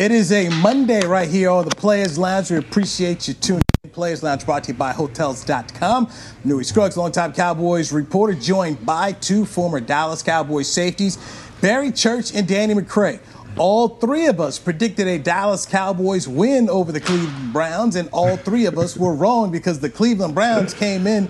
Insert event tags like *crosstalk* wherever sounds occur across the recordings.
It is a Monday right here on the Players Lounge. We appreciate you tuning in. Players Lounge brought to you by Hotels.com. Newy Scruggs, longtime Cowboys reporter, joined by two former Dallas Cowboys safeties, Barry Church and Danny McCray. All three of us predicted a Dallas Cowboys win over the Cleveland Browns, and all three of us were wrong because the Cleveland Browns came in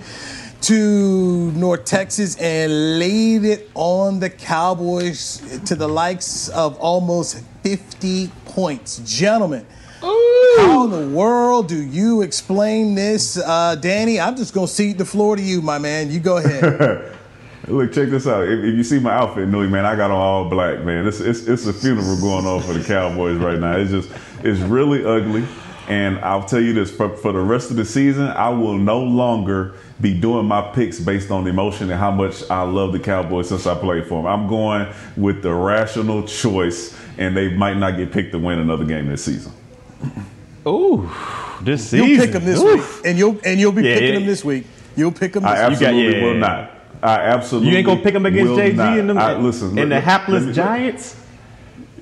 to North Texas and laid it on the Cowboys to the likes of almost 50 points. Gentlemen, Ooh. how in the world do you explain this? Uh, Danny, I'm just going to cede the floor to you, my man. You go ahead. *laughs* Look, check this out. If, if, you see my outfit, Newy, man, I got on all black, man. It's, it's, it's a funeral going on for the Cowboys right now. It's just, it's really ugly. And I'll tell you this for, for the rest of the season, I will no longer be doing my picks based on emotion and how much I love the Cowboys since I played for them. I'm going with the rational choice, and they might not get picked to win another game this season. Ooh, this season. You'll pick them this week, and you'll and you'll be yeah, picking yeah. them this week. You'll pick them. This I absolutely week. got, yeah, will not. I absolutely. You ain't gonna pick them against JG and them I, listen, and the hapless Giants.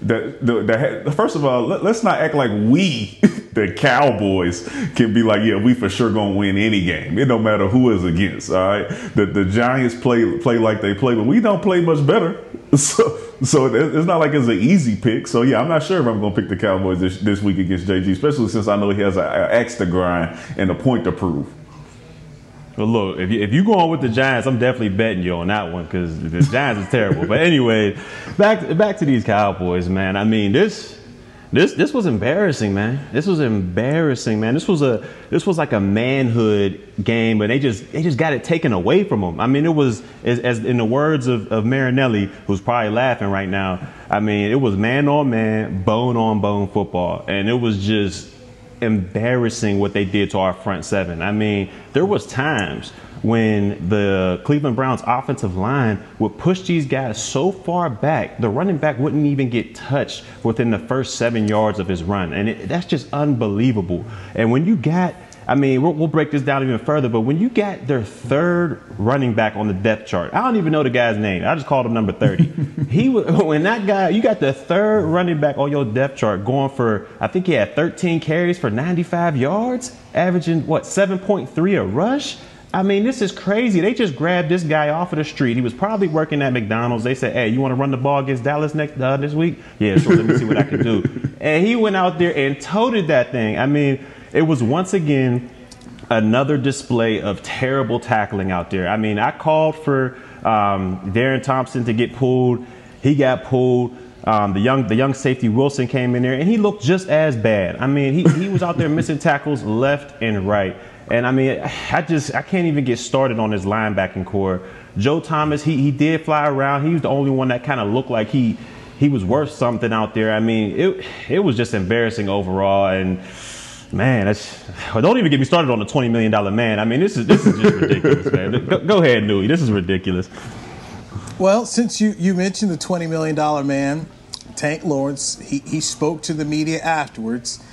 The, the, the, first of all, let, us not act like we, *laughs* the Cowboys, can be like, yeah, we for sure gonna win any game. It don't matter who is against. All right, the the Giants play play like they play, but we don't play much better. *laughs* So so it's not like it's an easy pick. So yeah, I'm not sure if I'm gonna pick the Cowboys this, this week against JG, especially since I know he has an axe to grind and a point to prove. But look, if you if you going with the Giants, I'm definitely betting you on that one because the Giants is terrible. But *laughs* anyway, back back to these Cowboys, man. I mean this. This this was embarrassing, man. This was embarrassing, man. This was a this was like a manhood game, but they just they just got it taken away from them. I mean, it was as, as in the words of, of Marinelli, who's probably laughing right now. I mean, it was man on man, bone on bone football, and it was just embarrassing what they did to our front seven. I mean, there was times when the Cleveland Browns offensive line would push these guys so far back, the running back wouldn't even get touched within the first seven yards of his run. And it, that's just unbelievable. And when you got I mean, we'll, we'll, break this down even further, but when you got their third running back on the depth chart, I don't even know the guy's name. I just called him number 30. *laughs* he when that guy, you got the third running back on your depth chart going for, I think he had 13 carries for 95 yards, averaging what 7.3 a rush. I mean, this is crazy. They just grabbed this guy off of the street. He was probably working at McDonald's. They said, "Hey, you want to run the ball against Dallas next uh, this week?" Yeah, sure. Let me see what I can do. *laughs* And he went out there and toted that thing. I mean, it was once again another display of terrible tackling out there. I mean, I called for um, Darian Thompson to get pulled. He got pulled. Um, the young the young safety Wilson came in there and he looked just as bad. I mean, he, he was out there missing tackles left and right. And I mean, I just I can't even get started on his linebacking corps. Joe Thomas, he he did fly around. He was the only one that kind of looked like he he was worth something out there. I mean, it it was just embarrassing overall and Man, that's don't even get me started on the twenty million dollar man. I mean, this is this is just ridiculous, man. *laughs* Go, go, ahead, Newy. This is ridiculous. Well, since you you mentioned the twenty million dollar man, Tank Lawrence, he he spoke to the media afterwards,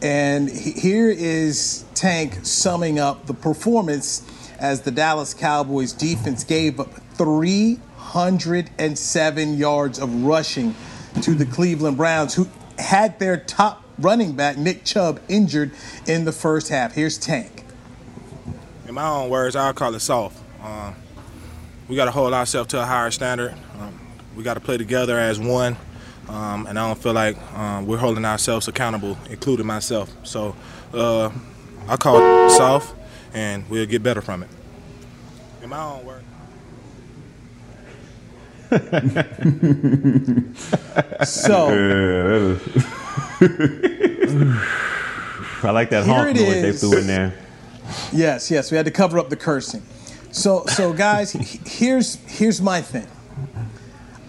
and he, here is Tank summing up the performance as the Dallas Cowboys defense gave up three hundred and seven yards of rushing to the Cleveland Browns, who had their top running back Nick Chubb injured in the first half. Here's Tank. In my own words, I'll call it soft. Uh, we got to hold ourselves to a higher standard. Um, we got to play together as one. Um, and I don't feel like um, we're holding ourselves accountable, including myself. So uh, I call it soft, and we'll get better from it. In my own words. so. *laughs* Yeah, *laughs* I like that honk noise they threw in there. Yes, yes, we had to cover up the cursing. So, so guys, here's here's my thing.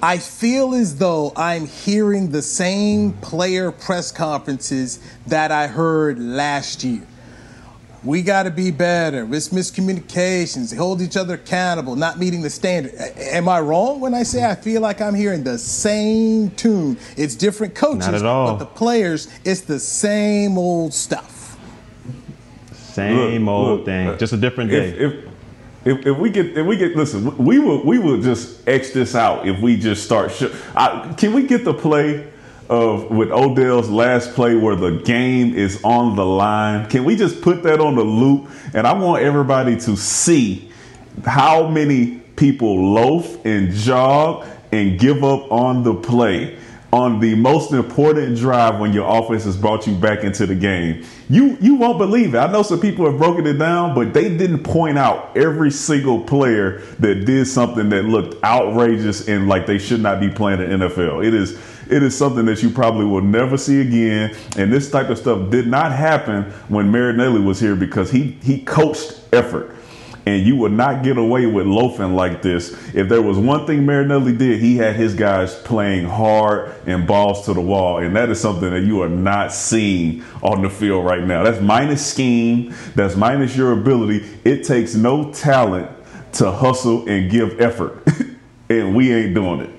I feel as though I'm hearing the same player press conferences that I heard last year. We got to be better. It's miscommunications. Hold each other accountable, not meeting the standard. Am I wrong when I say I feel like I'm hearing the same tune? It's different coaches, Not at all. but the players, it's the same old stuff. Same Look, old look, thing, uh, just a different day. If, if if, if we get if we get listen, we will we will just X this out if we just start. Sh- I, can we get the play of with Odell's last play where the game is on the line? Can we just put that on the loop? And I want everybody to see how many people loaf and jog and give up on the play on the most important drive when your offense has brought you back into the game. You you won't believe it. I know some people have broken it down, but they didn't point out every single player that did something that looked outrageous and like they should not be playing in NFL. It is it is something that you probably will never see again. And this type of stuff did not happen when Marinelli was here because he he coached effort. And you would not get away with loafing like this. If there was one thing Marinelli did, he had his guys playing hard and balls to the wall. And that is something that you are not seeing on the field right now. That's minus scheme, that's minus your ability. It takes no talent to hustle and give effort. *laughs* and we ain't doing it.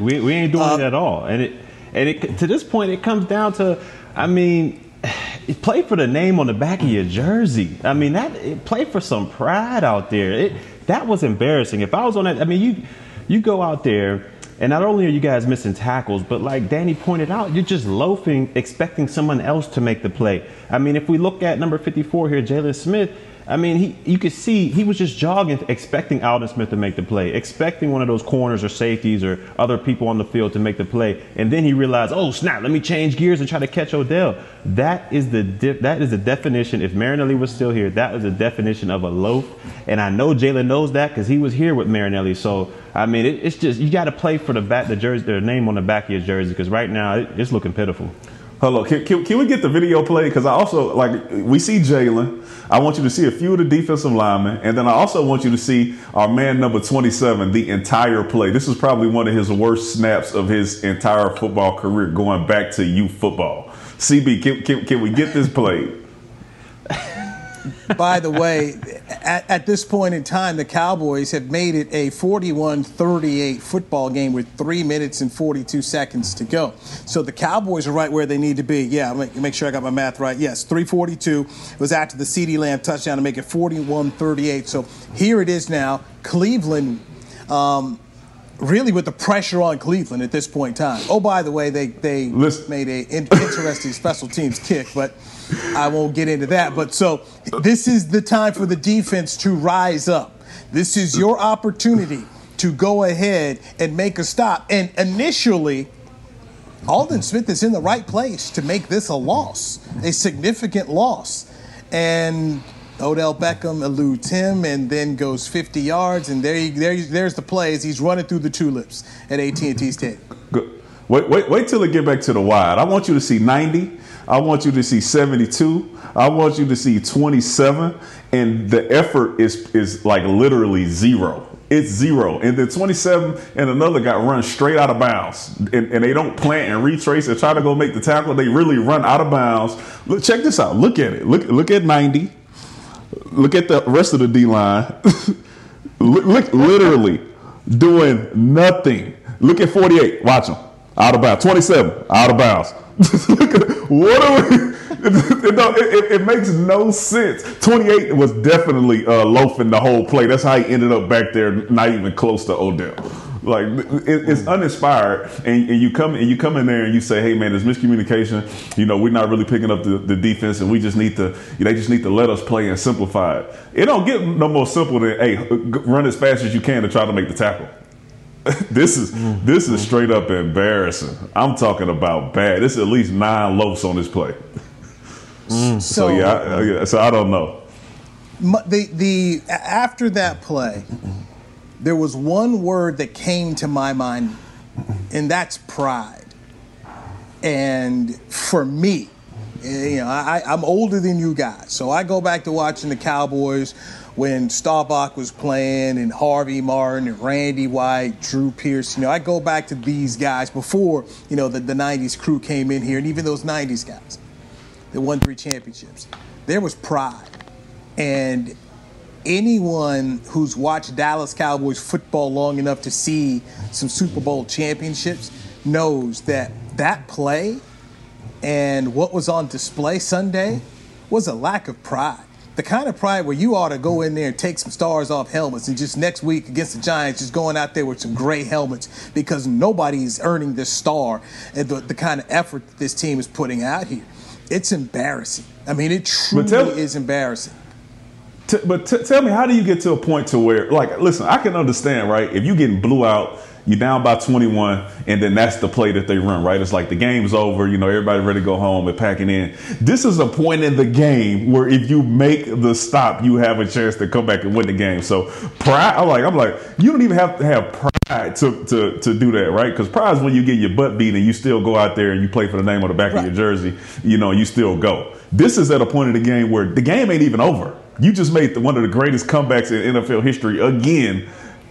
We, we ain't doing it uh, at all. And it and it to this point it comes down to I mean *sighs* play for the name on the back of your jersey. I mean that it, play for some pride out there. It that was embarrassing. If I was on that I mean you you go out there and not only are you guys missing tackles, but like Danny pointed out, you're just loafing, expecting someone else to make the play. I mean, if we look at number 54 here, Jaylon Smith, I mean, he you could see he was just jogging, expecting Aldon Smith to make the play, expecting one of those corners or safeties or other people on the field to make the play, and then he realized, oh snap, let me change gears and try to catch Odell. That is the de- that is the definition. If Marinelli was still here, that was the definition of a loaf, and I know Jaylon knows that because he was here with Marinelli. So I mean, it, it's just you got to play for the back, the jersey, the name on the back of your jersey because right now it, it's looking pitiful. Hello, can, can, can we get the video play? Because I also like we see Jaylon. I want you to see a few of the defensive linemen, and then I also want you to see our man number twenty-seven the entire play. This is probably one of his worst snaps of his entire football career, going back to youth football. CB, can, can, can we get this played? By the way, at, at, this point in time, the Cowboys have made it a 41 38 football game with three minutes and 42 seconds to go. So the Cowboys are right where they need to be. Yeah, make, make sure I got my math right. Yes, 342 was after the CeeDee Lamb touchdown to make it 41 38. So here it is now. Cleveland. Um, really with the pressure on Cleveland at this point in time. Oh, by the way, they they Listen. made a in- interesting special teams kick, but I won't get into that. But so this is the time for the defense to rise up. This is your opportunity to go ahead and make a stop. And initially, Aldon Smith is in the right place to make this a loss, a significant loss. And Odell Beckham eludes him and then goes 50 yards, and there, he, there there's the play as he's running through the tulips at AT&T Stadium. Good. Wait, wait, wait till they get back to the wide. I want you to see 90. I want you to see 72. I want you to see 27. And the effort is is like literally zero. It's zero. And then 27 and another guy run straight out of bounds. And, and they don't plant and retrace and try to go make the tackle. They really run out of bounds. Look, check this out. Look at it. Look, look at 90. Look at the rest of the D line. *laughs* look, literally doing nothing. Look at 48. Watch them. Out of bounds. 27. Out of bounds. *laughs* what are we? *laughs* It, it, it, makes no sense. 28 was definitely uh, loafing the whole play. That's how he ended up back there, not even close to Odell. Like it, it's uninspired, and, and, you come and you come in there and you say, "Hey, man, there's miscommunication. You know, we're not really picking up the, the defense, and we just need to. They just need to let us play and simplify it. It don't get no more simple than, hey, run as fast as you can to try to make the tackle. *laughs* this is this is straight up embarrassing. I'm talking about bad. This is at least nine loafs on this play. Mm. So, so, yeah, I, so I don't know. The the after that play, there was one word that came to my mind, and that's pride. And for me, eh, you know, I, I'm older than you guys, so I go back to watching the Cowboys when Staubach was playing and Harvey Martin and Randy White, Drew Pearson. You know, I go back to these guys before, you know, the, the 90s crew came in here and even those 90s guys that won three championships. There was pride. And anyone who's watched Dallas Cowboys football long enough to see some Super Bowl championships knows that that play and what was on display Sunday was a lack of pride. The kind of pride where you ought to go in there and take some stars off helmets and just next week against the Giants, just going out there with some gray helmets because nobody's earning this star and the, the kind of effort that this team is putting out here. It's embarrassing. I mean, it truly tell, is embarrassing. T- but t- tell me, how do you get to a point to where, like, listen, I can understand, right? If you're getting blew out you're down by 21, and then that's the play that they run, right? It's like the game's over, you know, everybody ready to go home and packing in. This is a point in the game where if you make the stop, you have a chance to come back and win the game. So pride, I'm like, I'm like, you don't even have to have pride to to, to do that, right? Because pride is when you get your butt beat and you still go out there and you play for the name on the back right. of your jersey, you know, you still go. This is at a point in the game where the game ain't even over. You just made the, one of the greatest comebacks in NFL history again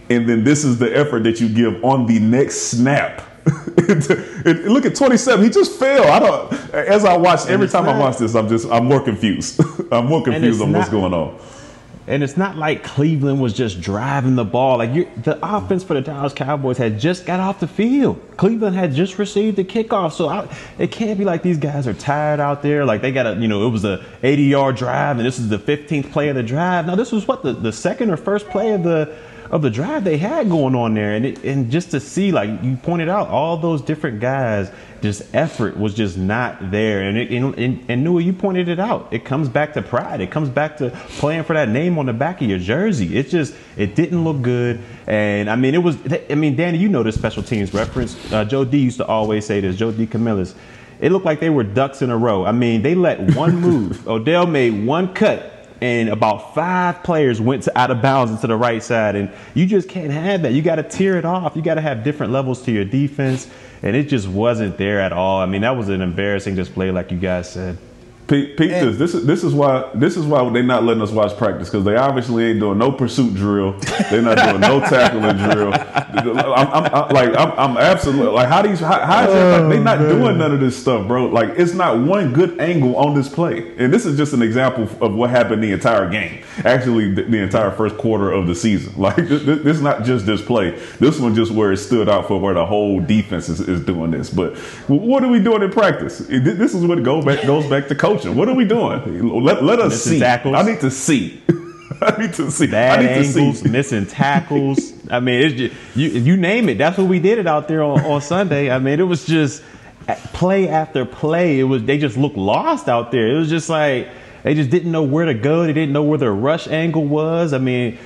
and then this is the effort that you give on the next snap. *laughs* look at 27. He just fell. I don't. As I watch every time not, I watch this, I'm just I'm more confused. *laughs* I'm more confused on not, what's going on. And it's not like Cleveland was just driving the ball. Like the offense for the Dallas Cowboys had just got off the field. Cleveland had just received the kickoff, so I, it can't be like these guys are tired out there. Like they got a, you know, it was a 80 yard drive, and this is the 15th play of the drive. Now this was what the, the second or first play of the of the drive they had going on there, and it, and just to see, like you pointed out, all those different guys, just effort was just not there, and it, and, and, and you pointed it out. It comes back to pride. It comes back to playing for that name on the back of your jersey. It just it didn't look good, and I mean it was. I mean, Danny, you know the special teams reference. Uh, Joe D used to always say this. Joe DeCamillis. It looked like they were ducks in a row. I mean, they let one move. *laughs* Odell made one cut and about five players went to, out of bounds into the right side. And you just can't have that. You got to tear it off. You got to have different levels to your defense. And it just wasn't there at all. I mean, that was an embarrassing display, like you guys said. This. This is this is why this is why they're not letting us watch practice because they obviously ain't doing no pursuit drill. They're not doing no tackling drill. *laughs* I'm, I'm, I'm like I'm, I'm, absolutely like how do these how, how is oh, like, they not oh, man. doing none of this stuff, bro? Like it's not one good angle on this play, and this is just an example of what happened the entire game. Actually, the, the entire first quarter of the season. *laughs* Like this, this, is not just this play. This one just where it stood out for where the whole defense is, is doing this. But what are we doing in practice? This is what goes back goes back to coaching coaching. What are we doing? Let, let us missing see. Tackles. I need to see. *laughs* I need to see. Bad I need angles, see. missing tackles. I mean, it's just, you you name it. That's what we did it out there on, on Sunday. I mean, it was just play after play. It was they just looked lost out there. It was just like they just didn't know where to go. They didn't know where their rush angle was. I mean,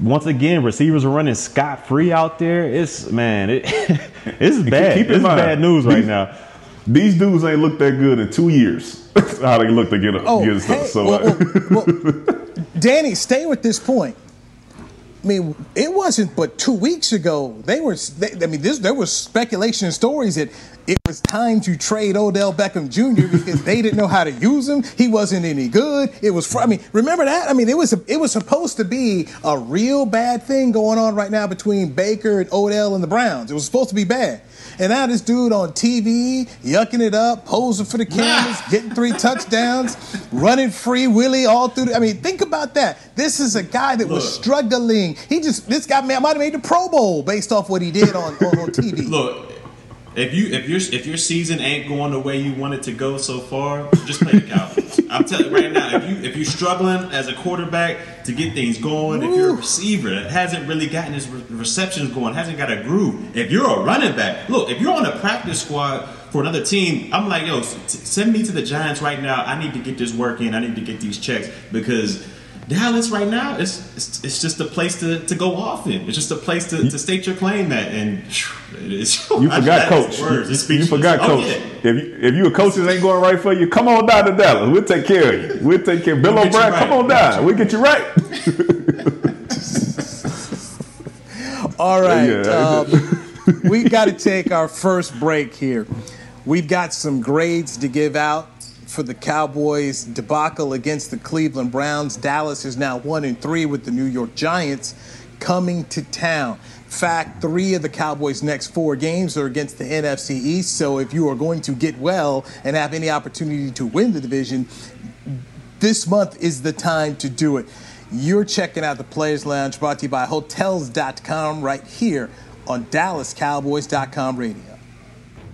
once again, receivers are running scot free out there. It's man, it, *laughs* it's bad. Keep, keep it's mind, bad news right *laughs* now. These dudes ain't looked that good in two years. *laughs* how they look to get, oh, get stuff. Hey, so, well, well, well, *laughs* Danny, stay with this point. I mean, it wasn't but two weeks ago. They were. They, I mean, this, there was speculation and stories that it was time to trade Odell Beckham Jr. because they didn't know how to use him. He wasn't any good. It was. I mean, remember that? I mean, it was. It was supposed to be a real bad thing going on right now between Baker and Odell and the Browns. It was supposed to be bad. And now this dude on TV, yucking it up, posing for the cameras, *laughs* getting three touchdowns, running free Willie all through. The, I mean, think about that. This is a guy that Look. was struggling. He just this guy might have made the Pro Bowl based off what he did on, on, on TV. Look, if you if your if your season ain't going the way you want it to go so far, just play the Cowboys. *laughs* I'm telling you right now, if you if you're struggling as a quarterback to get things going, Ooh. if you're a receiver that hasn't really gotten his re- receptions going, hasn't got a groove, if you're a running back, look, if you're on a practice squad for another team, I'm like, yo, send me to the Giants right now. I need to get this work in. I need to get these checks because Dallas right now, it's, it's, it's just a place to, to go off in. It's just a place to, to state your claim at. And *sighs* *laughs* it's, you forgot, coach. You, you, forgot, oh, coach. Yeah. If you if you a coach that ain't going right for you, come on down to Dallas. We'll take care of you. We'll take care. of Bill we'll O'Brien, right. come on down. We'll get you right. *laughs* All right. Yeah. Um, we got to take our first break here. We've got some grades to give out for the Cowboys debacle against the Cleveland Browns. Dallas is now one and three with the New York Giants coming to town. Fact, three of the Cowboys' next four games are against the NFC East. So if you are going to get well and have any opportunity to win the division, this month is the time to do it. You're checking out the Players Lounge brought to you by Hotels.com right here on DallasCowboys.com radio.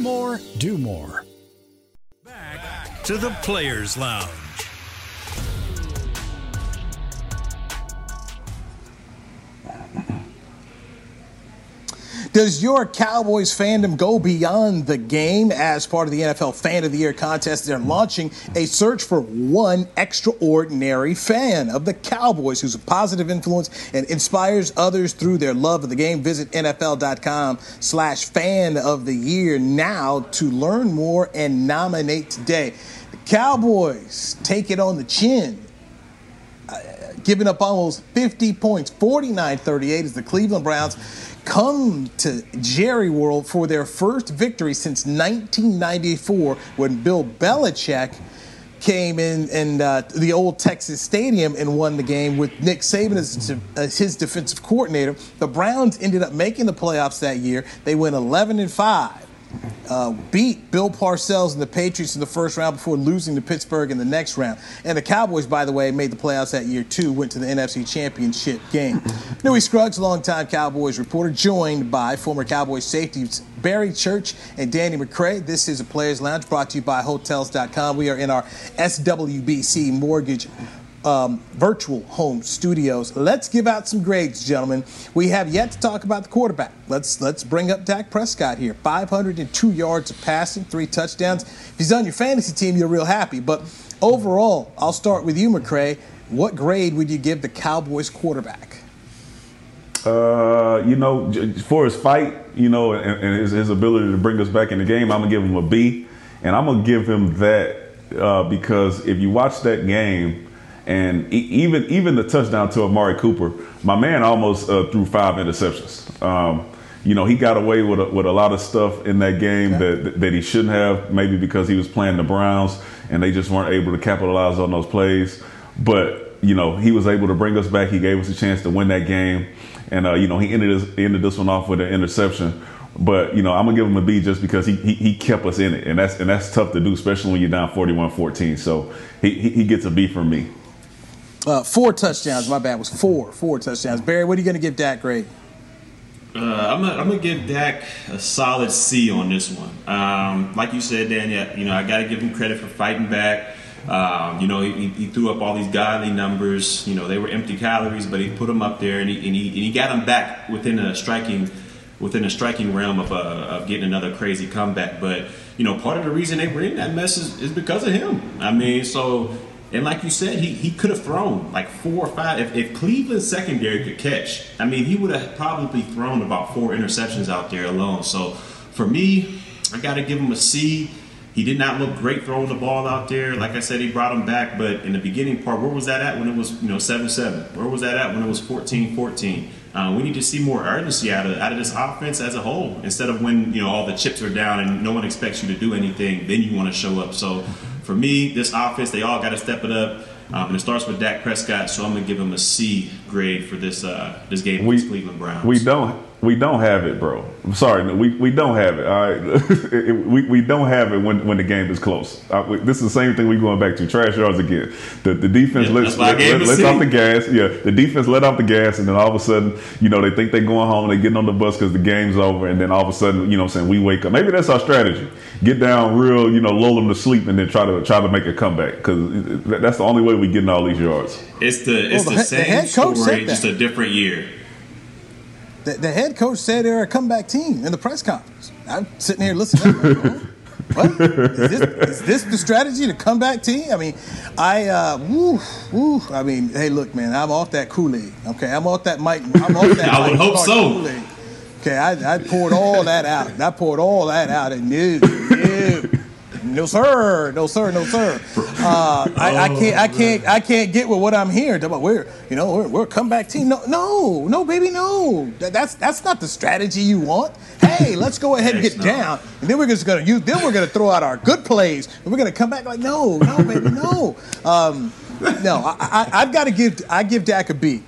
more, do more Back to the Players Lounge. Does your Cowboys fandom go beyond the game? As part of the NFL Fan of the Year contest, they're launching a search for one extraordinary fan of the Cowboys who's a positive influence and inspires others through their love of the game. Visit NFL.com slash fan of the year now to learn more and nominate today. The Cowboys take it on the chin uh, giving up almost 50 points, 49 38 as the Cleveland Browns come to Jerry World for their first victory since 1994 when Bill Belichick came in and uh, the old Texas Stadium and won the game with Nick Saban as, as, his defensive coordinator. The Browns ended up making the playoffs that year. They went 11 and 5 uh, beat Bill Parcells and the Patriots in the first round before losing to Pittsburgh in the next round. And the Cowboys, by the way, made the playoffs that year too, went to the NFC Championship game. *laughs* Newy Scruggs, longtime Cowboys reporter, joined by former Cowboys safeties Barry Church and Danny McCray. This is a Players Lounge brought to you by Hotels.com. We are in our SWBC Mortgage um, virtual home studios. Let's give out some grades, gentlemen. We have yet to talk about the quarterback. Let's let's bring up Dak Prescott here. 502 yards of passing, three touchdowns. If he's on your fantasy team, you're real happy. But overall, I'll start with you, McCray. What grade would you give the Cowboys quarterback? Uh, you know, for his fight, you know, and, and his, his, ability to bring us back in the game, I'm gonna give him a B, and I'm gonna give him that uh, because if you watch that game and even even the touchdown to Amari Cooper, my man almost uh, threw five interceptions. Um, you know, he got away with a, with a lot of stuff in that game okay. that that he shouldn't have, maybe because he was playing the Browns and they just weren't able to capitalize on those plays. But you know, he was able to bring us back. He gave us a chance to win that game, and uh, you know, he ended this, ended this one off with an interception. But you know, I'm gonna give him a B just because he, he, he kept us in it, and that's and that's tough to do, especially when you're down 41-14. So he he gets a B from me. Uh, four touchdowns. My bad was four. Four touchdowns. Barry, what are you going to give Dak grade? Uh, I'm gonna give Dak a solid C on this one. Um, like you said, Daniel, you know I got to give him credit for fighting back. Um, you know, he, he threw up all these godly numbers. You know, they were empty calories, but he put them up there, and he, and he, and he got them back within a striking within a striking realm of, uh, of getting another crazy comeback. But you know, part of the reason they were in that mess is, is because of him. I mean, so and like you said, he, he could have thrown like four or five. If, if Cleveland's secondary could catch, I mean, he would have probably thrown about four interceptions out there alone. So for me, I got to give him a C. He did not look great throwing the ball out there. Like I said, he brought him back, but in the beginning part, where was that at when it was you know seven seven? Where was that at when it was 14-14? Uh, we need to see more urgency out of out of this offense as a whole. Instead of when you know all the chips are down and no one expects you to do anything, then you want to show up. So for me, this offense, they all got to step it up. Um, and it starts with Dak Prescott, so I'm gonna give him a C grade for this uh, this game we, against Cleveland Browns. We don't we don't have it, bro. I'm sorry, no, we, we don't have it. All right, *laughs* we, we don't have it when, when the game is close. Uh, we, this is the same thing we going back to trash yards again. The the defense Yeah, lets, that's why I let, gave let, it lets off the gas. Yeah, the defense let off the gas, and then all of a sudden, you know, they think they're going home. They getting on the bus because the game's over, and then all of a sudden, you know, what I'm saying we wake up. Maybe that's our strategy. Get down real, you know, lull them to sleep, and then try to try to make a comeback because that's the only way we getting all these yards. It's the it's Well, the the, he- the same head coach story, just a different year. The, the head coach said they're a comeback team in the press conference. I'm sitting here listening. Like, oh, what? Is this, is this the strategy to comeback team? I mean, I, uh, woo, woo. I mean, hey, look, man, I'm off that Kool Aid. Okay, I'm off that Mike. I'm off that. *laughs* I would hope Clark so. Kool-Aid. Okay, I, I poured all that out. I poured all that out, and no, no, sir, no, sir, no, sir. Uh, I, I can't, I can't, I can't get with what I'm hearing. About we're, you know, we're, we're a comeback team. No, no, no, baby, no. That, that's that's not the strategy you want. Hey, let's go ahead and get not. down, and then we're just gonna use. Then we're gonna throw out our good plays, and we're gonna come back like, no, no, baby, no. Um, no, I, I, I've got to give, I give Dak a B.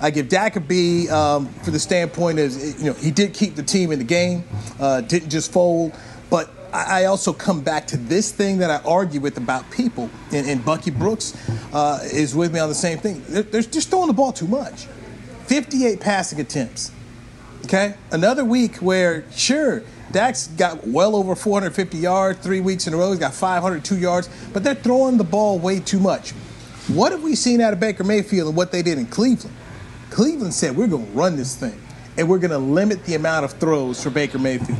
I give Dak a B um, for the standpoint is you know he did keep the team in the game, uh, didn't just fold. But I, also come back to this thing that I argue with about people, and, and Bucky Brooks uh, is with me on the same thing. They're, they're just throwing the ball too much. 58 passing attempts. Okay, another week where sure Dak's got well over 450 yards, three weeks in a row. He's got 502 yards, but they're throwing the ball way too much. What have we seen out of Baker Mayfield and what they did in Cleveland? Cleveland said we're going to run this thing, and we're going to limit the amount of throws for Baker Mayfield.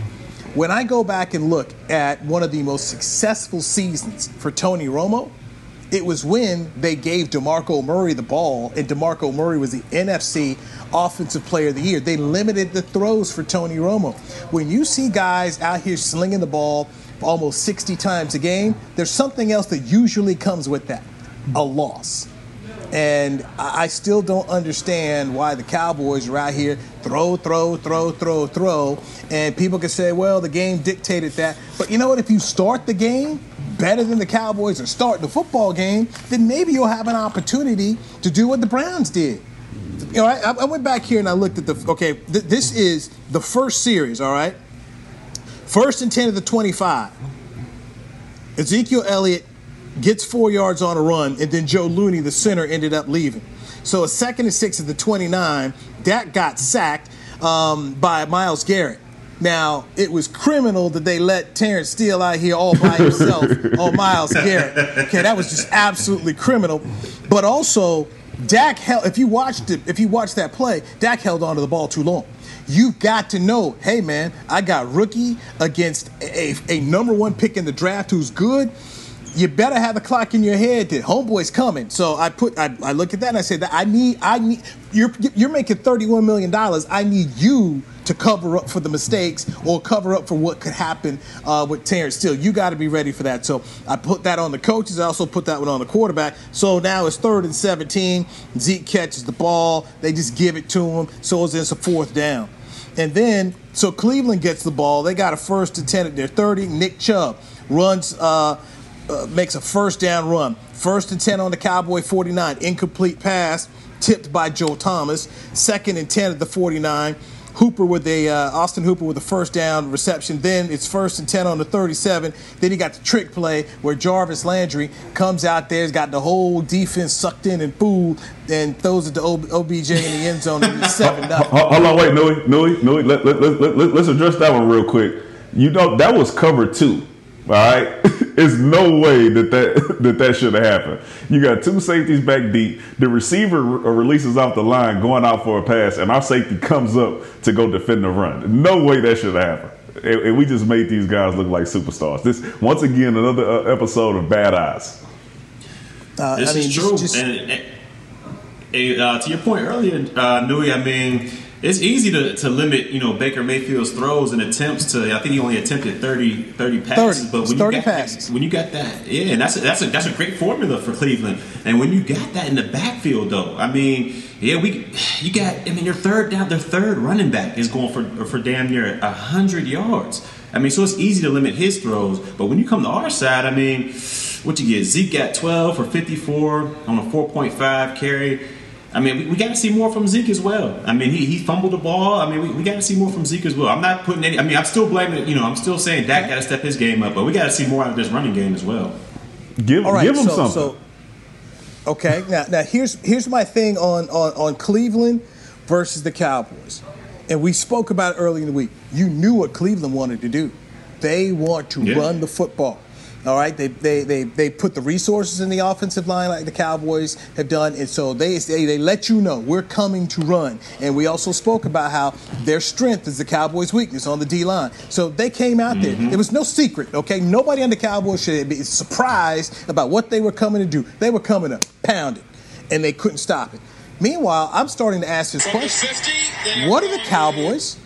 When I go back and look at one of the most successful seasons for Tony Romo, it was when they gave DeMarco Murray the ball, and DeMarco Murray was the NFC Offensive Player of the Year. They limited the throws for Tony Romo. When you see guys out here slinging the ball almost 60 times a game, there's something else that usually comes with that a loss. And I still don't understand why the Cowboys are out here throw, throw, throw, throw, throw. And people can say, well, the game dictated that. But you know what? If you start the game better than the Cowboys are start the football game, then maybe you'll have an opportunity to do what the Browns did. You know, I, I went back here and I looked at the. Okay, th- this is the first series, all right? First and 10 of the 25. Ezekiel Elliott gets four yards on a run, and then Joe Looney, the center, ended up leaving. So a second and six at the 29, Dak got sacked um, by Myles Garrett. Now, it was criminal that they let Terence Steele out here all by himself *laughs* on Myles Garrett. Okay, that was just absolutely criminal. But also, Dak held, if you watched it, if you watched that play, Dak held onto the ball too long. You've got to know, hey man, I got rookie against a, a number one pick in the draft who's good. You better have the clock in your head that homeboy's coming. So I put, I, I look at that and I say that I need, I need. You're you're making thirty one million dollars. I need you to cover up for the mistakes or cover up for what could happen uh, with Terence Steele. You got to be ready for that. So I put that on the coaches. I also put that one on the quarterback. So now it's third and 17. Zeke catches the ball. They just give it to him. So it's a fourth down. And then, so Cleveland gets the ball. They got a first and 10 at their 30. Nick Chubb runs, uh, uh, makes a first down run. First and 10 on the Cowboy 49. Incomplete pass, tipped by Joe Thomas. Second and 10 at the 49. Hooper with a uh, Austin Hooper with a first down reception. Then it's first and ten on the 37. Then he got the trick play where Jarvis Landry comes out there, has got the whole defense sucked in and fooled, and throws it to OBJ in the end zone and it's seven nothing. Hold on, wait, Newy, Newy, Newy. Let, let, let, let, let's address that one real quick. You know that was cover two, all right. *laughs* it's no way that that, *laughs* that, that should have happened. You got two safeties back deep. The receiver releases off the line going out for a pass, and our safety comes up to go defend the run. No way that should have happened. And, and we just made these guys look like superstars. This once again another uh, episode of Bad Eyes. Uh, this I mean, is true. just- and, and- and, uh, to your point earlier, uh, Newy, I mean, it's easy to, to limit, you know, Baker Mayfield's throws and attempts to. I think he only attempted 30, 30 passes, 30. but when 30 you got passes. when you got that, yeah, and that's a, that's a that's a great formula for Cleveland. And when you got that in the backfield, though, I mean, yeah, we you got. I mean, your third down, their third running back is going for for damn near hundred yards. I mean, so it's easy to limit his throws, but when you come to our side, I mean, what you get? Zeke got 12 for 54 on a 4.5 carry. I mean, we, we got to see more from Zeke as well. I mean, he, he fumbled the ball. I mean, we, we got to see more from Zeke as well. I'm not putting any. I mean, I'm still blaming. You know, I'm still saying Dak got to step his game up, but we got to see more out of this running game as well. Give All right, give them so, something. so okay, now now here's here's my thing on, on on Cleveland versus the Cowboys, and we spoke about it early in the week. You knew what Cleveland wanted to do. They want to Yeah. run the football. All right, they, they they they put the resources in the offensive line like the Cowboys have done, and so they they, they let you know we're coming to run. And we also spoke about how their strength is the Cowboys' weakness on the D line. So they came out there. Mm-hmm. It was no secret. Okay, nobody on the Cowboys should be surprised about what they were coming to do. They were coming to pound it, and they couldn't stop it. Meanwhile, I'm starting to ask this question: What are the Cowboys?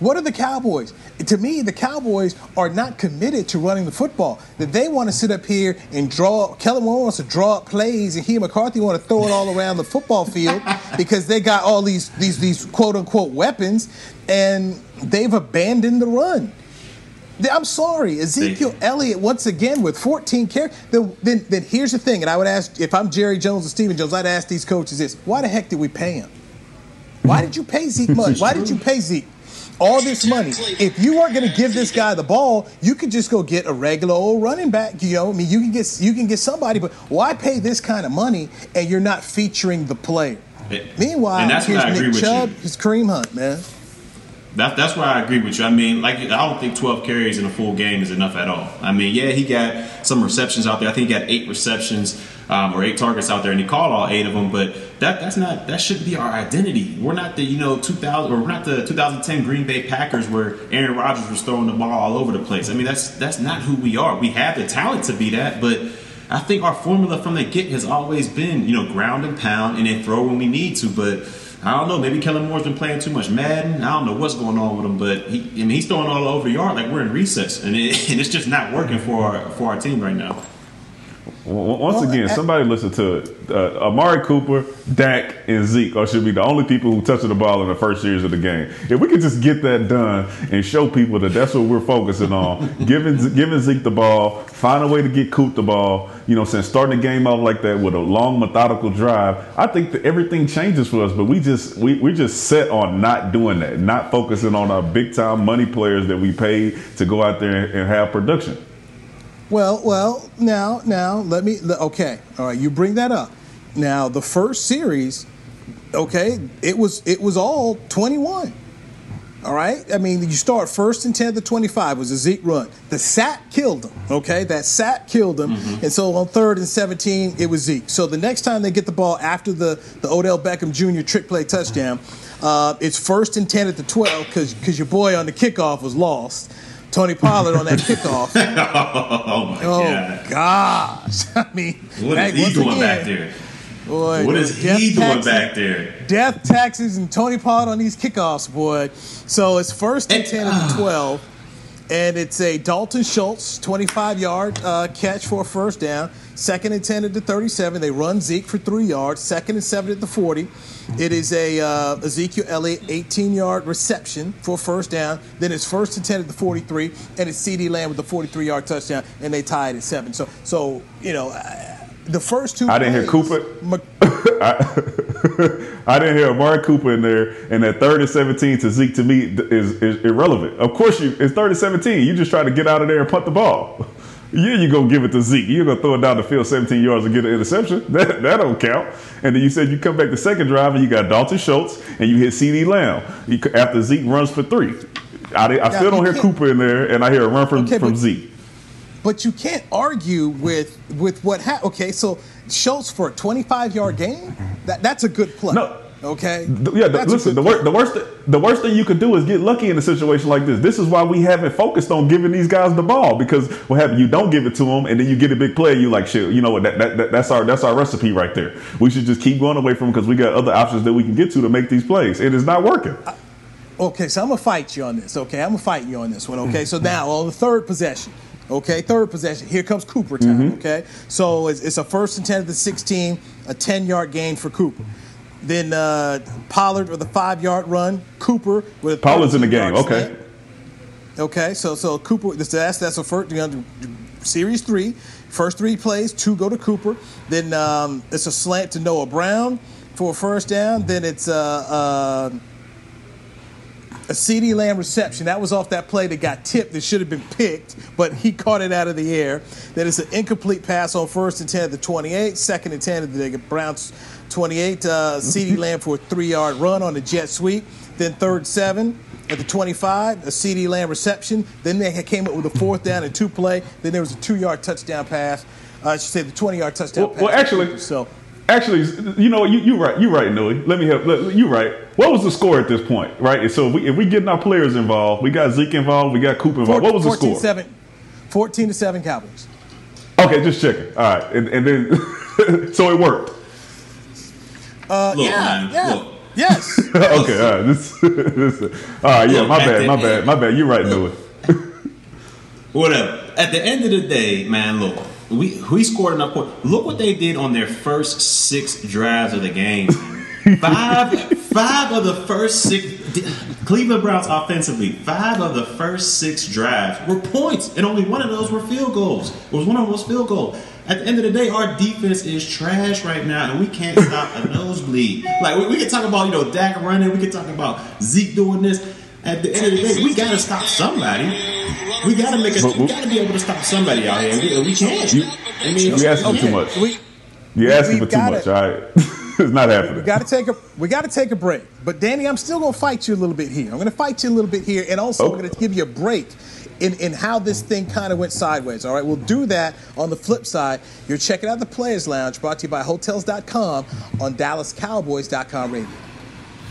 What are the Cowboys? To me, the Cowboys are not committed to running the football. That they want to sit up here and draw. Kellen Moore wants to draw up plays, and he and McCarthy want to throw it all around the football field *laughs* because they got all these these these quote unquote weapons, and they've abandoned the run. I'm sorry, Ezekiel Elliott once again with 14 carries. Then, then, then here's the thing, and I would ask if I'm Jerry Jones or Stephen Jones, I'd ask these coaches this: Why the heck did we pay him? Why did you pay Zeke *laughs* much? Why did you pay Zeke all this money? If you weren't going to give this guy the ball, you could just go get a regular old running back. You know, I mean, you can get you can get somebody, but why pay this kind of money and you're not featuring the player? Meanwhile, And that's here's what I agree Nick with Chubb, you. his Kareem Hunt, man. That, that's where I agree with you. I mean, like I don't think 12 carries in a full game is enough at all. I mean, yeah, he got some receptions out there. I think he got eight receptions um, or eight targets out there, and he caught all eight of them. But that that's not that shouldn't be our identity. We're not the you know 2000 or we're not the 2010 Green Bay Packers where Aaron Rodgers was throwing the ball all over the place. I mean, that's that's not who we are. We have the talent to be that, but. I think our formula from the get has always been, you know, ground and pound and then throw when we need to. But I don't know. Maybe Kellen Moore's been playing too much Madden. I don't know what's going on with him, but he, I mean, he's throwing all over the yard like we're in recess, and, it, *laughs* and it's just not working for our, for our team right now. Once again, somebody listen to it. Uh, Amari Cooper, Dak, and Zeke are should be the only people who touch the ball in the first years of the game. If we could just get that done and show people that that's what we're focusing on, *laughs* giving giving Zeke the ball, find a way to get Coop the ball. You know, since starting the game out like that with a long methodical drive, I think that everything changes for us. But we just we we just set on not doing that, not focusing on our big time money players that we paid to go out there and have production. Well, well, now, now, let me. Okay, all right, you bring that up. Now, the first series, okay, it was it was all twenty-one. All right, I mean, you start first and ten to twenty-five was a Zeke run. The sack killed him. Okay, that sack killed him, and so on third and seventeen, it was Zeke. So the next time they get the ball after the the Odell Beckham Jr. trick play touchdown, uh, it's first and ten at the twelve because because your boy on the kickoff was lost. Tony Pollard on that kickoff. *laughs* oh my Oh god! gosh! *laughs* I mean, What is he doing again, back there? Boy, What is he doing taxes- back there? Death taxes and Tony Pollard on these kickoffs, boy. So it's first and ten at the uh, twelve, and it's a Dalton Schultz 25 yard uh, catch for a first down. Second and ten at the 37. They run Zeke for three yards. Second and seven at the 40. It is a uh, Ezekiel Elliott 18 yard reception for first down. Then it's first and 10 at the 43, and it's CeeDee Lamb with the 43 yard touchdown, and they tie it at seven. So, so you know, uh, the first two. I didn't hear Cooper. I, *laughs* I didn't hear Amari Cooper in there, and that third and seventeen to Zeke to me is, is irrelevant. Of course, you it's third and seventeen. You just try to get out of there and punt the ball. *laughs* Yeah, you gonna give it to Zeke. You're gonna throw it down the field 17 yards and get an interception. *laughs* That that don't count. And then you said you come back the second drive and you got Dalton Schultz and you hit CeeDee Lamb you, after Zeke runs for three. I, I Now, still don't hear Cooper in there, and I hear a run from Okay, from Zeke. But you can't argue with with what happened. Okay, so Schultz for a 25 yard game, that, that's a good play. No. Okay. The- yeah, the, listen. The, wor- the worst, the worst thing you could do is get lucky in a situation like this. This is why we haven't focused on giving these guys the ball because what happened? You don't give it to them, and then you get a big play. You like shit. You know what? That, that, that, that's our that's our recipe right there. We should just keep going away from them because we got other options that we can get to to make these plays. And It is not working. Okay, so I'm gonna fight you on this. Okay, I'm gonna fight you on this one. Okay, mm. so now on the third possession. Okay, third possession. Here comes Cooper time. Okay, so it's, it's a first and ten at the 16, a 10 yard gain for Cooper. Then uh, Pollard with a five yard run. Cooper with a Pollard's in the game. Okay. Okay, so so Cooper, this- that's that's a first you know, series three. First three plays, two go to Cooper. Then um, it's a slant to Noah Brown for a first down. Then it's uh, uh, a CeeDee Lamb reception. That was off that play that got tipped that should have been picked, but he caught it out of the air. That is an incomplete pass on first and 10 at the 28, second and 10 at the Browns 28. Uh, CeeDee *laughs* Lamb for a three yard run on the jet sweep. Then third seven at the 25, a CeeDee Lamb reception. Then they came up with a fourth down and two play. Then there was a two yard touchdown pass. Uh, I should say the 20 yard touchdown Well, pass. well, actually, so Actually, you know, you you right, you right, Newy. Let me help. let- You right. What was the score at this point, right? And So if we if we getting our players involved, we got Zeke involved, we got Cooper involved. What was the 14 score? 7, 14 to 7 Cowboys. Okay, just checking. All right, and, and then *laughs* so it worked. Uh, Look, yeah, man, yeah. look. Yes. *laughs* okay, all right. This, *laughs* this, all right, yeah, Look, my bad, my bad, end- my bad. You're right, Newy. Whatever. At the end of the day, man, look, we we scored enough points. Look what they did on their first six drives of the game. *laughs* five five of the first six Cleveland Browns offensively, five of the first six drives were points, and only one of those were field goals. It was one of those field goals. At the end of the day, our defense is trash right now, and we can't stop a nosebleed. Like we, we can talk about, you know, Dak running, we can talk about Zeke doing this. At the end of the day, we gotta stop somebody. We gotta make a. We gotta be able to stop somebody out here. We, we can't. I mean, You asking we for too much. We, You asking for we've too gotta- much. All right, *laughs* it's not happening. We got to take a we got to take a break. But Danny, I'm still going to fight you a little bit here. I'm going to fight you a little bit here, and also I'm Okay. going to give you a break in in how this thing kind of went sideways. All right, we'll do that on the flip side. You're checking out the Players Lounge, brought to you by Hotels.com on DallasCowboys.com radio.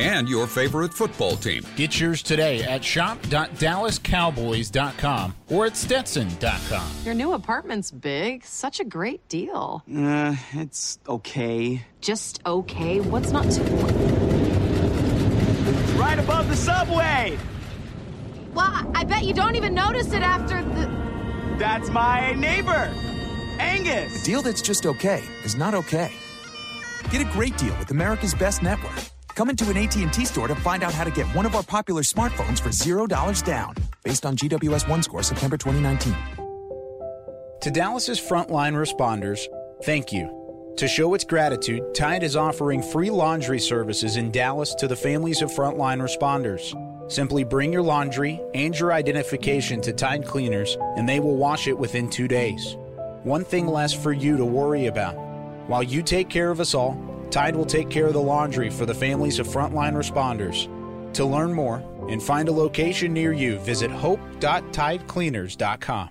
and your favorite football team. Get yours today at shop.dallascowboys.com or at stetson.com. Your new apartment's big. Such a great deal. Uh, it's okay. Just okay. What's not to. Right above the subway! Well, I bet you don't even notice it after the. That's my neighbor, Angus! A deal that's just okay is not okay. Get a great deal with America's Best Network. Come into an AT&T store to find out how to get one of our popular smartphones for $0 down, based on GWS 1 score September 2019. To Dallas's frontline responders, thank you. To show its gratitude, Tide is offering free laundry services in Dallas to the families of frontline responders. Simply bring your laundry and your identification to Tide Cleaners, and they will wash it within two days. One thing less for you to worry about. While you take care of us all, Tide will take care of the laundry for the families of frontline responders. To learn more and find a location near you, visit hope.tidecleaners.com.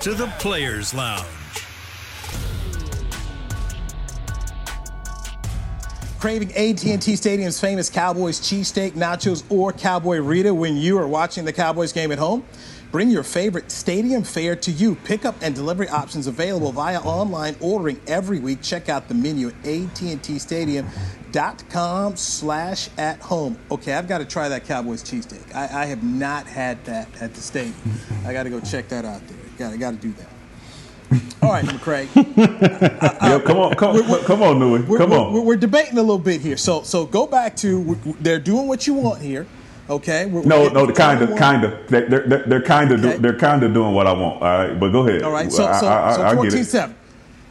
To the Players Lounge. Craving AT&T Stadium's famous Cowboys cheesesteak, nachos, or Cowboy Rita when you are watching the Cowboys game at home? Bring your favorite stadium fare to you. Pickup and delivery options available via online ordering every week. Check out the menu at AT&T Stadium.com slash at home. Okay, I've got to try that Cowboys cheesesteak. I, I have not had that at the stadium. *laughs* I got to go check that out there. Got, I got to do that. All right, McCray. *laughs* Yo, come on, come, come on, Newy. We're, Come we're- on. We're, we're debating a little bit here. So so go back to they're doing what you want here. Okay. We're, No, we're no, getting kind of, kind of. They're, they're, they're kind of, do, they're kind of doing what I want. All right, but go ahead. All right. So so, I, I, so 14-7.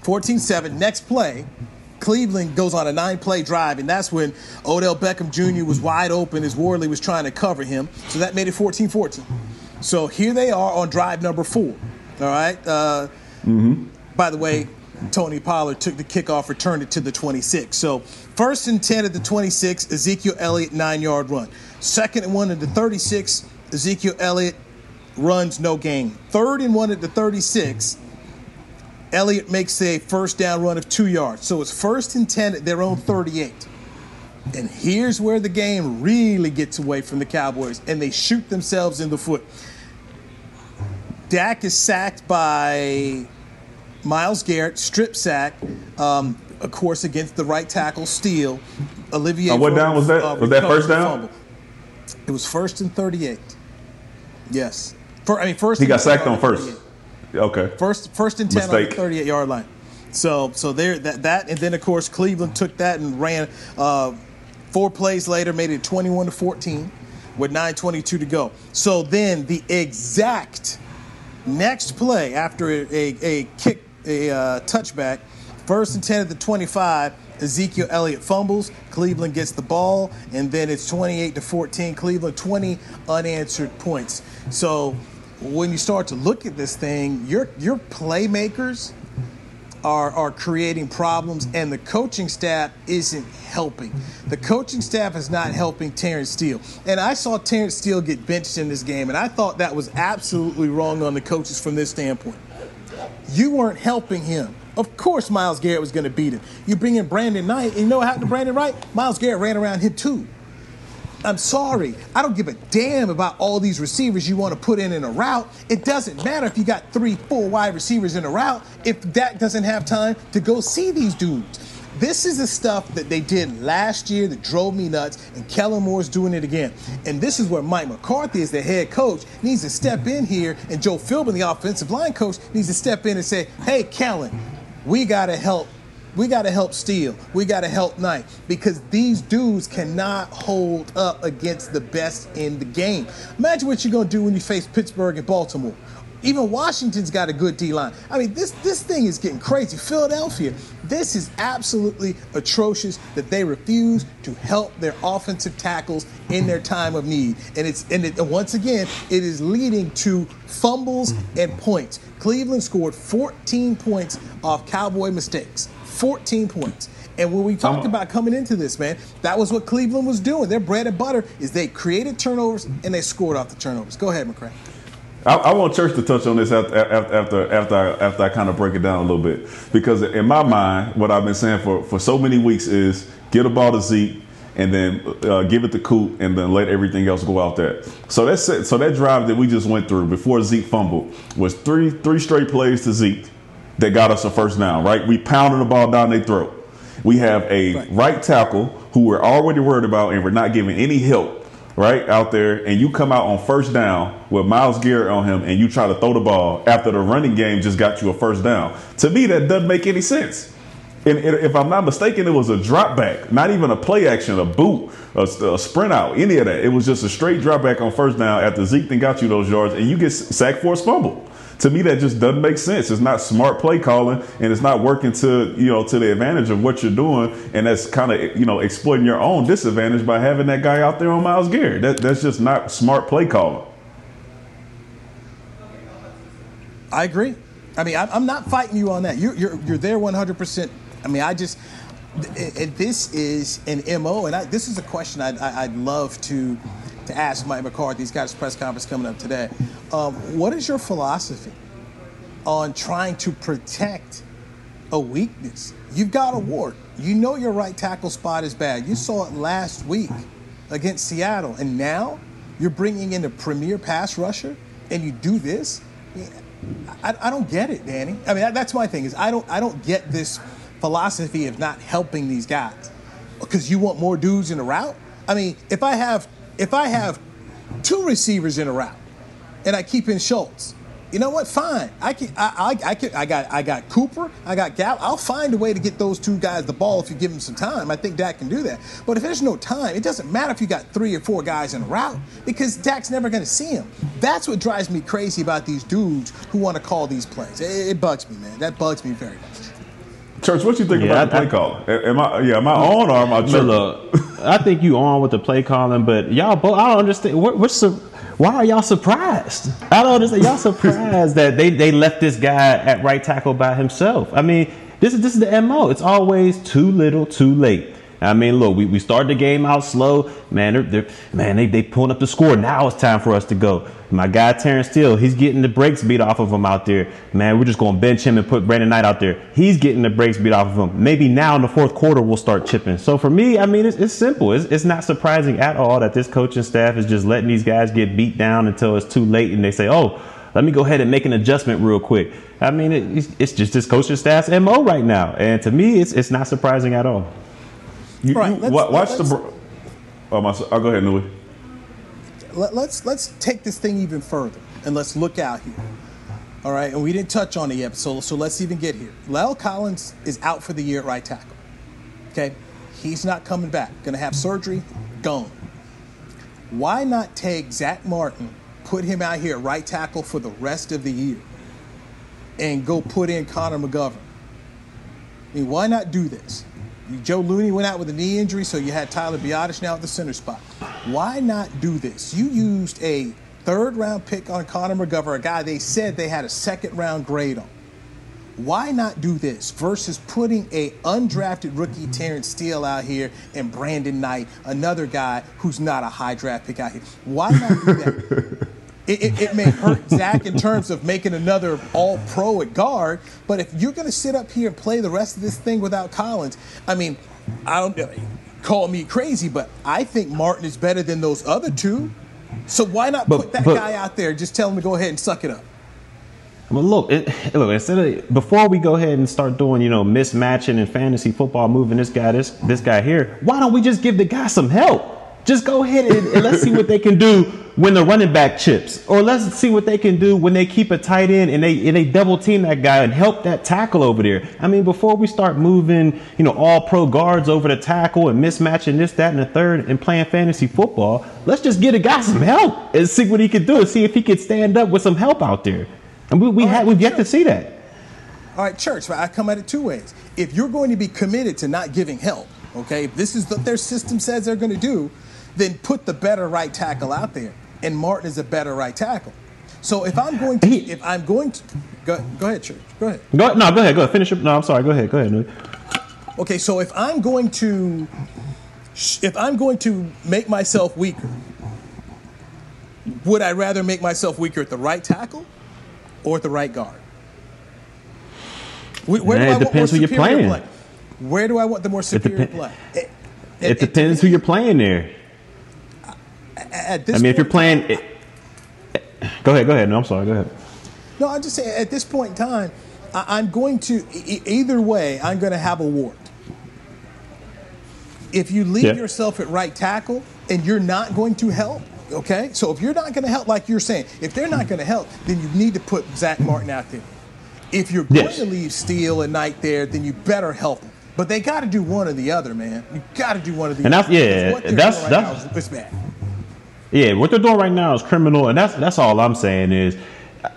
14 7. Next play. Cleveland goes on a nine play drive, and that's when Odell Beckham Jr. was wide open as Worley was trying to cover him. So that made it 14 14. So here they are on drive number four. All right. Uh, Mm-hmm. by the way, Tony Pollard took the kickoff, returned it to the 26. So first and 10 at the 26, Ezekiel Elliott, nine yard run. Second and one at the 36, Ezekiel Elliott runs no gain. Third and one at the 36, Elliott makes a first down run of two yards. So it's first and 10 at their own 38. And here's where the game really gets away from the Cowboys, and they shoot themselves in the foot. Dak is sacked by Myles Garrett, strip sack, um, of course, against the right tackle, Steele. Olivier. Uh, what down was that? Was that first down? fumble. It was first and 38. Yes. For, I mean, first. He got sacked on first. 38. Okay. First, first and ten on the 38 yard line. So, so there that that, and then of course Cleveland took that and ran uh, four plays later, made it 21 to 14 with 9:22 to go. So then the exact next play after a, a, a kick, a uh, touchback, first and 10 at the 25. Ezekiel Elliott fumbles. Cleveland gets the ball, and then it's 28 to 14. Cleveland 20 unanswered points. So when you start to look at this thing, your your playmakers are are creating problems, and the coaching staff isn't helping. The coaching staff is not helping Terence Steele. And I saw Terence Steele get benched in this game, and I thought that was absolutely wrong on the coaches from this standpoint. You weren't helping him. Of course, Myles Garrett was going to beat him. You bring in Brandon Knight, and you know what happened to Brandon Wright? Myles Garrett ran around him too. I'm sorry. I don't give a damn about all these receivers you want to put in in a route. It doesn't matter if you got three, four wide receivers in a route if Dak doesn't have time to go see these dudes. This is the stuff that they did last year that drove me nuts, and Kellen Moore's doing it again. And this is where Mike McCarthy, as the head coach, needs to step in here, and Joe Philbin, the offensive line coach, needs to step in and say, "Hey, Kellen, we got to help we got to help Steele. We got to help Knight because these dudes cannot hold up against the best in the game. Imagine what you're going to do when you face Pittsburgh and Baltimore. Even Washington's got a good D line. I mean, this this thing is getting crazy. Philadelphia, this is absolutely atrocious that they refuse to help their offensive tackles in their time of need. And it's and it, once again, it is leading to fumbles and points. Cleveland scored 14 points off Cowboy mistakes. 14 points. And when we talked about coming into this, man, that was what Cleveland was doing. Their bread and butter is they created turnovers and they scored off the turnovers. Go ahead, McCray. I, I want Church to touch on this after after after after I, after I kind of break it down a little bit because in my mind, what I've been saying for for so many weeks is get a ball to Zeke and then uh, give it to Coop and then let everything else go out there. So that's it. So that drive that we just went through before Zeke fumbled was three three straight plays to Zeke that got us a first down. Right, we pounded the ball down their throat. We have a right tackle who we're already worried about and we're not giving any help right out there, and you come out on first down with Myles Garrett on him, and you try to throw the ball after the running game just got you a first down. To me, that doesn't make any sense. And and if I'm not mistaken, it was a drop back, not even a play action, a boot, a, a sprint out, any of that. It was just a straight drop back on first down after Zeke then got you those yards, and you get sacked for a fumble. To me, that just doesn't make sense. It's not smart play calling, and it's not working to you know to the advantage of what you're doing, and that's kind of you know exploiting your own disadvantage by having that guy out there on Myles Garrett. That that's just not smart play calling. I agree. I mean, I'm not fighting you on that. You're you're, you're there 100%. I mean, I just, and this is an MO, and I, this is a question I'd, I'd love to to ask Mike McCarthy. He's got his press conference coming up today. Um, what is your philosophy on trying to protect a weakness? You've got a wart. You know your right tackle spot is bad. You saw it last week against Seattle, and now you're bringing in a premier pass rusher and you do this, I, I don't get it, Danny. I mean, that, that's my thing is I don't I don't get this philosophy of not helping these guys because you want more dudes in the route. I mean, if I have if I have two receivers in a route and I keep in Schultz, you know what? Fine. I can. I, I, I can. I got. I got Cooper. I got Gal. I'll find a way to get those two guys the ball if you give them some time. I think Dak can do that. But if there's no time, it doesn't matter if you got three or four guys in a route because Dak's never going to see him. That's what drives me crazy about these dudes who want to call these plays. It, it bugs me, man. That bugs me very much. Church, what you think Yeah, about the I- play call? Am I? Yeah, am I on or am I look, I think you on with the play calling, but y'all both. I don't understand. What, what's the? Why are y'all surprised? I don't understand. Y'all surprised that they, they left this guy at right tackle by himself. I mean, this is this is the mo. It's always too little, too late. I mean, look, we, we started the game out slow, man. They're, they're, man, they they pulling up the score. Now it's time for us to go. My guy Terence Steele, he's getting the brakes beat off of him out there. Man, we're just going to bench him and put Brandon Knight out there. He's getting the brakes beat off of him. Maybe now in the fourth quarter we'll start chipping. So for me, I mean, it's, it's simple. It's, it's not surprising at all that this coaching staff is just letting these guys get beat down until it's too late, and they say, "Oh, let me go ahead and make an adjustment real quick." I mean, it, it's, it's just this coaching staff's mo right now, and to me, it's it's not surprising at all. You, Right, you let's- watch the. let's- bro- Oh, my, oh, go ahead, Newy. Let, let's let's take this thing even further and let's look out here. All right, and we didn't touch on it yet, so so let's even get here. La'el Collins is out for the year at right tackle. Okay, he's not coming back. Going to have surgery. Gone. Why not take Zack Martin, put him out here at right tackle for the rest of the year, and go put in Connor McGovern? I mean, why not do this? Joe Looney went out with a knee injury, so you had Tyler Biadasz now at the center spot. Why not do this? You used a third round pick on Connor McGovern, a guy they said they had a second round grade on. Why not do this versus putting a undrafted rookie Terence Steele out here and Brandon Knight, another guy who's not a high draft pick out here? Why not do that? *laughs* It, it, it may hurt Zack in terms of making another all pro at guard, but if you're going to sit up here and play the rest of this thing without Collins, I mean, I don't uh, call me crazy, but I think Martin is better than those other two. So why not But- put that but- guy out there and just tell him to go ahead and suck it up? Well, look, it, look. Instead of before we go ahead and start doing, you know, mismatching and fantasy football, moving this guy, this this guy here. Why don't we just give the guy some help? Just go ahead and, and let's see what they can do when the running back chips, or let's see what they can do when they keep a tight end and they and they double team that guy and help that tackle over there. I mean, before we start moving, you know, all pro guards over the tackle and mismatching this, that, and the third, and playing fantasy football, let's just get a guy some help and see what he can do and see if he can stand up with some help out there. And we, we had we've yet to see that. All right, church, I come at it two ways. If you're going to be committed to not giving help, okay, if this is what their system says they're going to do, then put the better right tackle out there. And Martin is a better right tackle. So if I'm going to, if I'm going to, go, go ahead, church, go ahead. Go no, go ahead, go ahead. Finish up. No, I'm sorry. Go ahead, go ahead. Okay, so if I'm going to, if I'm going to make myself weaker, would I rather make myself weaker at the right tackle or at the right guard? Where, Man, do I it want depends who you're playing. play? Where do I want the more superior depen- play? At, It depends who you're playing there. At this I mean, if you're playing, it, go ahead, go ahead. No, I'm sorry. Go ahead. No, I'm just saying at this point in time, I, I'm going to e- either way. I'm going to have a wart. If you leave Yeah. yourself at right tackle and you're not going to help, okay. So if you're not going to help, like you're saying, if they're not going to help, then you need to put Zack Martin out there. If you're going to leave Steele and Knight there, then you better help them. But they got to do one or the other, man. You got to do one or the And other. that's- yeah, Because what they're that's- right that's- now is bad. Yeah, what they're doing right now is criminal, and that's that's all I'm saying is,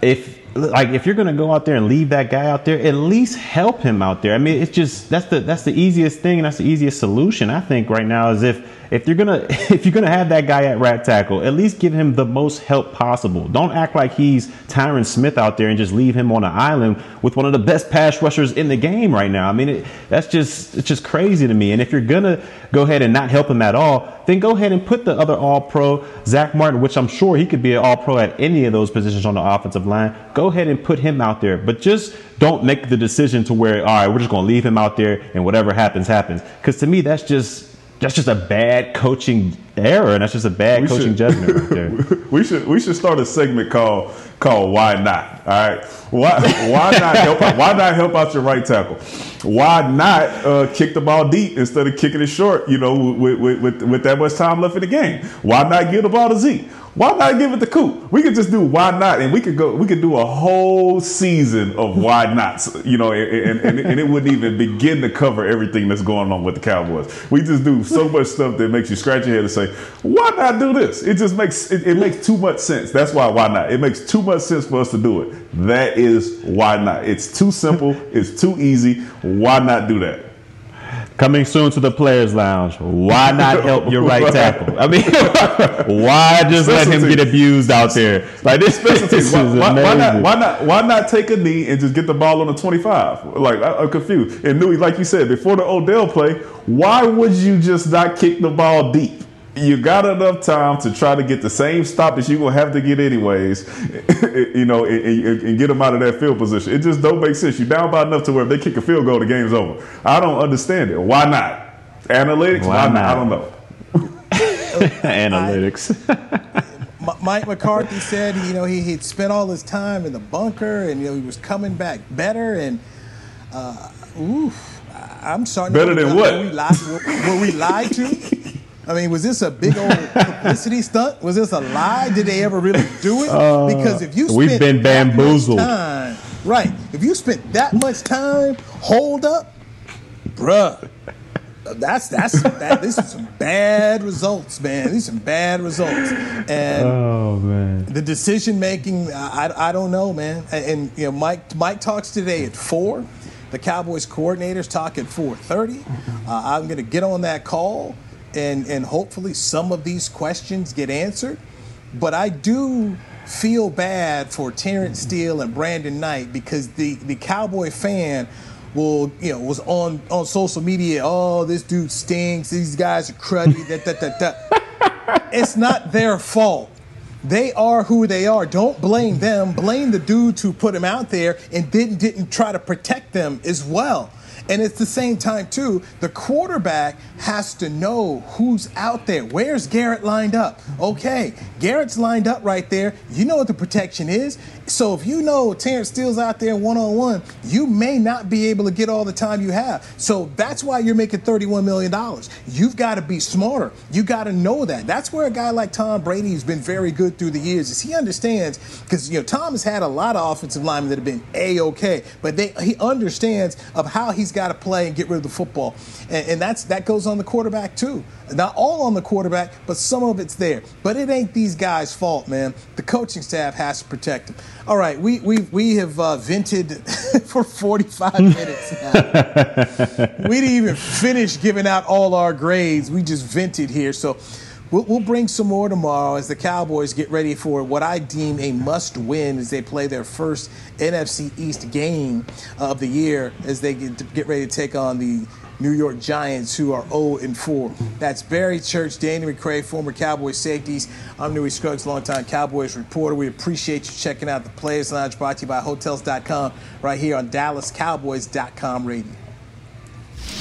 if like if you're gonna go out there and leave that guy out there, at least help him out there. I mean, it's just that's the that's the easiest thing, and that's the easiest solution I think right now is if if you're gonna *laughs* if you're gonna have that guy at rat tackle, at least give him the most help possible. Don't act like he's Tyron Smith out there and just leave him on an island with one of the best pass rushers in the game right now. I mean, it, that's just it's just crazy to me. And if you're gonna go ahead and not help him at all, then go ahead and put the other All Pro Zack Martin, which I'm sure he could be an All Pro at any of those positions on the offensive line. Go ahead and put him out there, but just don't make the decision to where all right, we're just gonna leave him out there and whatever happens happens. Because to me, that's just that's just a bad coaching error, and that's just a bad We coaching should- judgment right *laughs* there. we should we should start a segment called called Why Not? All right, why why not help out, why not help out your right tackle? Why not uh, kick the ball deep instead of kicking it short? You know, with, with, with, with that much time left in the game. Why not give the ball to Zeke? Why not give it to Coop? We could just do why not, and we could go. We could do a whole season of why nots. You know, and, and, and it wouldn't even begin to cover everything that's going on with the Cowboys. We just do so much stuff that makes you scratch your head and say, why not do this? It just makes it, it makes too much sense. That's why why not? It makes too much sense for us to do it. That is why not. It's too simple. It's too easy. Why not do that? Coming soon to the Players Lounge. Why not help your right *laughs* tackle? I mean, *laughs* why just let him get abused out there? Like this, this is why, why, why not? Why not? Why not take a knee and just get the ball on the twenty-five? Like I, I'm confused. And Newy, like you said before the Odell play, why would you just not kick the ball deep? You got enough time to try to get the same stop that you're gonna have to get anyways, *laughs* you know, and, and- and get them out of that field position. It just don't make sense. You're down by enough to where if they kick a field goal, the game's over. I don't understand it. Why not? Analytics? Why Why, not? not? I don't know. *laughs* *laughs* Analytics. M- Mike McCarthy said, you know, he he'd spent all his time in the bunker, and you know he was coming back better. And uh, oof, I- I'm starting. Better to than were what? we, lied, were, were we lied to? I mean, was this a big old *laughs* publicity stunt? Was this a lie? Did they ever really do it? Uh, because if you we've spent been that much bamboozled. time, right? If you spent that much time, hold up, bruh. That's that's that, this is some bad results, man. These are some bad results, and Oh man. the decision making, I, I, I don't know, man. And, and, you know, Mike Mike talks today at four. The Cowboys coordinators talk at four thirty. Uh, I'm going to get on that call, and and hopefully some of these questions get answered. But I do feel bad for Terence mm-hmm. Steele and Brandon Knight because the the Cowboy fan will you know was on on social media. Oh, this dude stinks. These guys are cruddy. that that that that it's not their fault. They are who they are. Don't blame mm-hmm. them. Blame the dudes who put them out there and didn't didn't try to protect them as well. And it's the same time too. The quarterback has to know who's out there. Where's Garrett lined up? Okay, Garrett's lined up right there. You know what the protection is. So if you know Terence Steele's out there one on one, you may not be able to get all the time you have. So that's why you're making $31 million. You've got to be smarter. You got to know that. That's where a guy like Tom Brady has been very good through the years, is he understands because you know Tom has had a lot of offensive linemen that have been a okay, but they he understands of how he's got to play and get rid of the football, and, and that's that goes on the quarterback too. Not all on the quarterback, but some of it's there. But it ain't these guys' fault, man. The coaching staff has to protect them. All right, we we we have uh, vented *laughs* for 45 *laughs* minutes now. we didn't even finish giving out all our grades. We just vented here. So we'll, we'll bring some more tomorrow as the Cowboys get ready for what I deem a must win as they play their first NFC East game of the year as they get, get ready to take on the New York Giants, who are 0 and 4. That's Barry Church, Danny McCray, former Cowboys safeties. I'm Newy Scruggs, longtime Cowboys reporter. We appreciate you checking out the Players Lounge brought to you by Hotels.com right here on DallasCowboys.com radio.